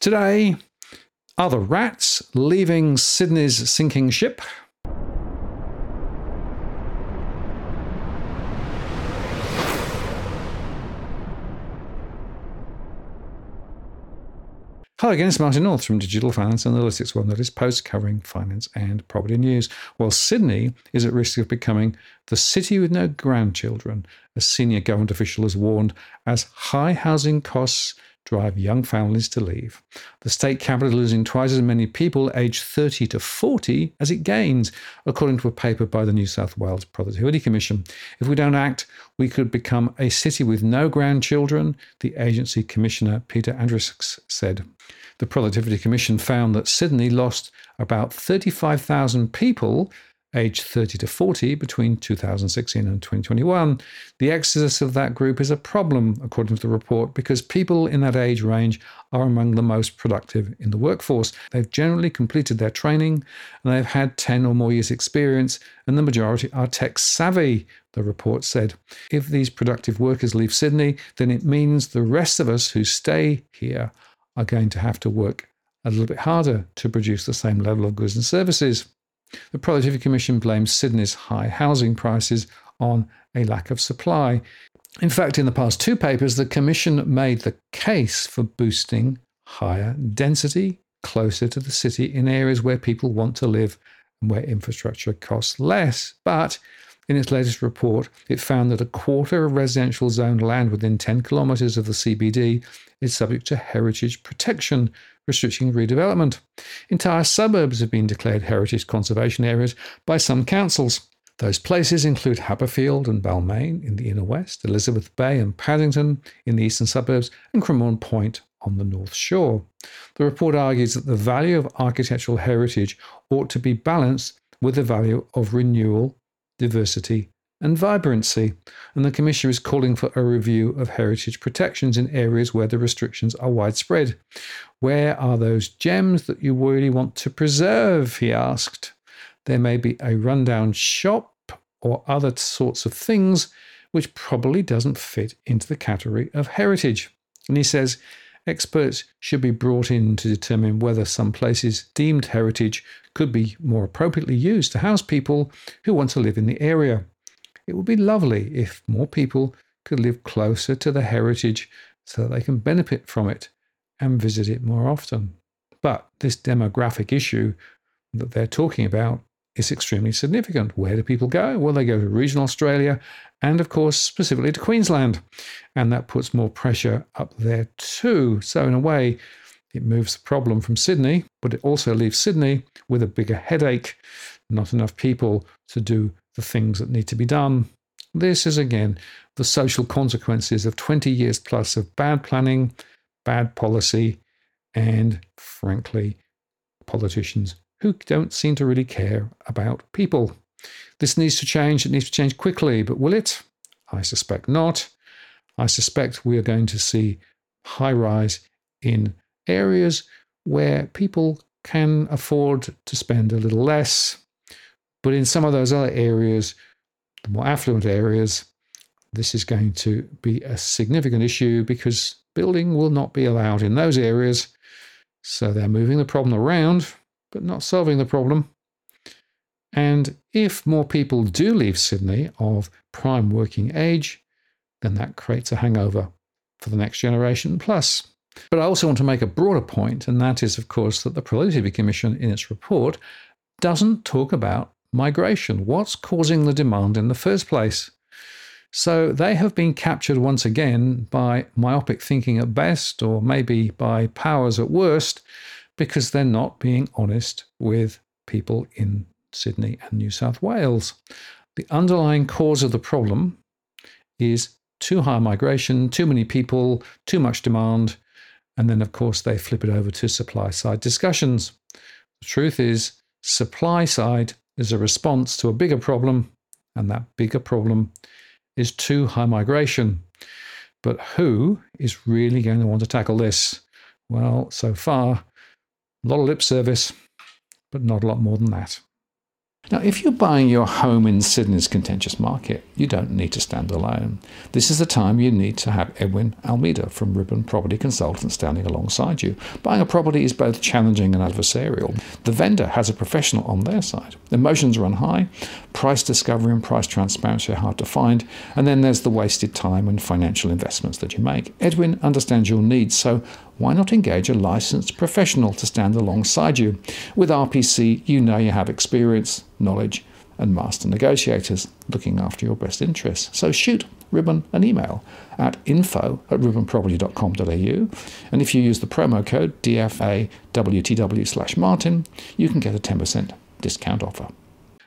Today, are the rats leaving Sydney's sinking ship? Hello again, it's Martin North from Digital Finance and Analytics, one that is post covering finance and property news. Well, Sydney is at risk of becoming the city with no grandchildren, a senior government official has warned, as high housing costs drive young families to leave. The state capital is losing twice as many people aged 30 to 40 as it gains, according to a paper by the New South Wales Productivity Commission. If we don't act, we could become a city with no grandchildren, the agency commissioner Peter Andrusks said. The Productivity Commission found that Sydney lost about 35,000 people aged 30 to 40 between 2016 and 2021. The exodus of that group is a problem, according to the report, because people in that age range are among the most productive in the workforce. They've generally completed their training and they've had 10 or more years' experience, and the majority are tech savvy. The report said. If these productive workers leave Sydney, then it means the rest of us who stay here are going to have to work a little bit harder to produce the same level of goods and services. The Productivity Commission blames Sydney's high housing prices on a lack of supply. In fact, in the past two papers, the Commission made the case for boosting higher density closer to the city in areas where people want to live and where infrastructure costs less. But in its latest report, it found that a quarter of residential zoned land within 10 kilometres of the CBD is subject to heritage protection, restricting redevelopment. Entire suburbs have been declared heritage conservation areas by some councils. Those places include Haberfield and Balmain in the inner west, Elizabeth Bay and Paddington in the eastern suburbs, and Cremorne Point on the North Shore. The report argues that the value of architectural heritage ought to be balanced with the value of renewal, diversity, and vibrancy, and the Commissioner is calling for a review of heritage protections in areas where the restrictions are widespread. Where are those gems that you really want to preserve? He asked. There may be a rundown shop or other sorts of things which probably doesn't fit into the category of heritage. And he says experts should be brought in to determine whether some places deemed heritage could be more appropriately used to house people who want to live in the area. It would be lovely if more people could live closer to the heritage so that they can benefit from it and visit it more often. But this demographic issue that they're talking about is extremely significant. Where do people go? Well, they go to regional Australia and, of course, specifically to Queensland. And that puts more pressure up there too. So, in a way, it moves the problem from Sydney, but it also leaves Sydney with a bigger headache, not enough people to do the things that need to be done. This is again the social consequences of 20 years plus of bad planning, bad policy, and frankly, politicians who don't seem to really care about people. This needs to change. It needs to change quickly, but will it? I suspect not. I suspect we are going to see high rise in areas where people can afford to spend a little less but in some of those other areas, the more affluent areas, this is going to be a significant issue because building will not be allowed in those areas. So they're moving the problem around, but not solving the problem. And if more people do leave Sydney of prime working age, then that creates a hangover for the next generation plus. But I also want to make a broader point, and that is, of course, that the Productivity Commission in its report doesn't talk about migration. What's causing the demand in the first place? So they have been captured once again by myopic thinking at best, or maybe by powers at worst, because they're not being honest with people in Sydney and New South Wales. The underlying cause of the problem is too high migration, too many people, too much demand, and then, of course, they flip it over to supply side discussions. The truth is, supply side is a response to a bigger problem, and that bigger problem is too high migration. But who is really going to want to tackle this? Well, so far, a lot of lip service, but not a lot more than that. Now, if you're buying your home in Sydney's contentious market, you don't need to stand alone. This is the time you need to have Edwin Almeida from Ribbon Property Consultants standing alongside you. Buying a property is both challenging and adversarial. The vendor has a professional on their side. Emotions run high, price discovery and price transparency are hard to find, and then there's the wasted time and financial investments that you make. Edwin understands your needs, so why not engage a licensed professional to stand alongside you? With RPC, you know you have experience, knowledge, and master negotiators looking after your best interests. So shoot Ribbon an email at info at ribbonproperty.com.au. And if you use the promo code DFAWTW slash Martin, you can get a 10% discount offer.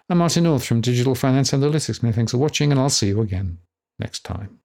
I'm Martin North from Digital Finance Analytics. Many thanks for watching, and I'll see you again next time.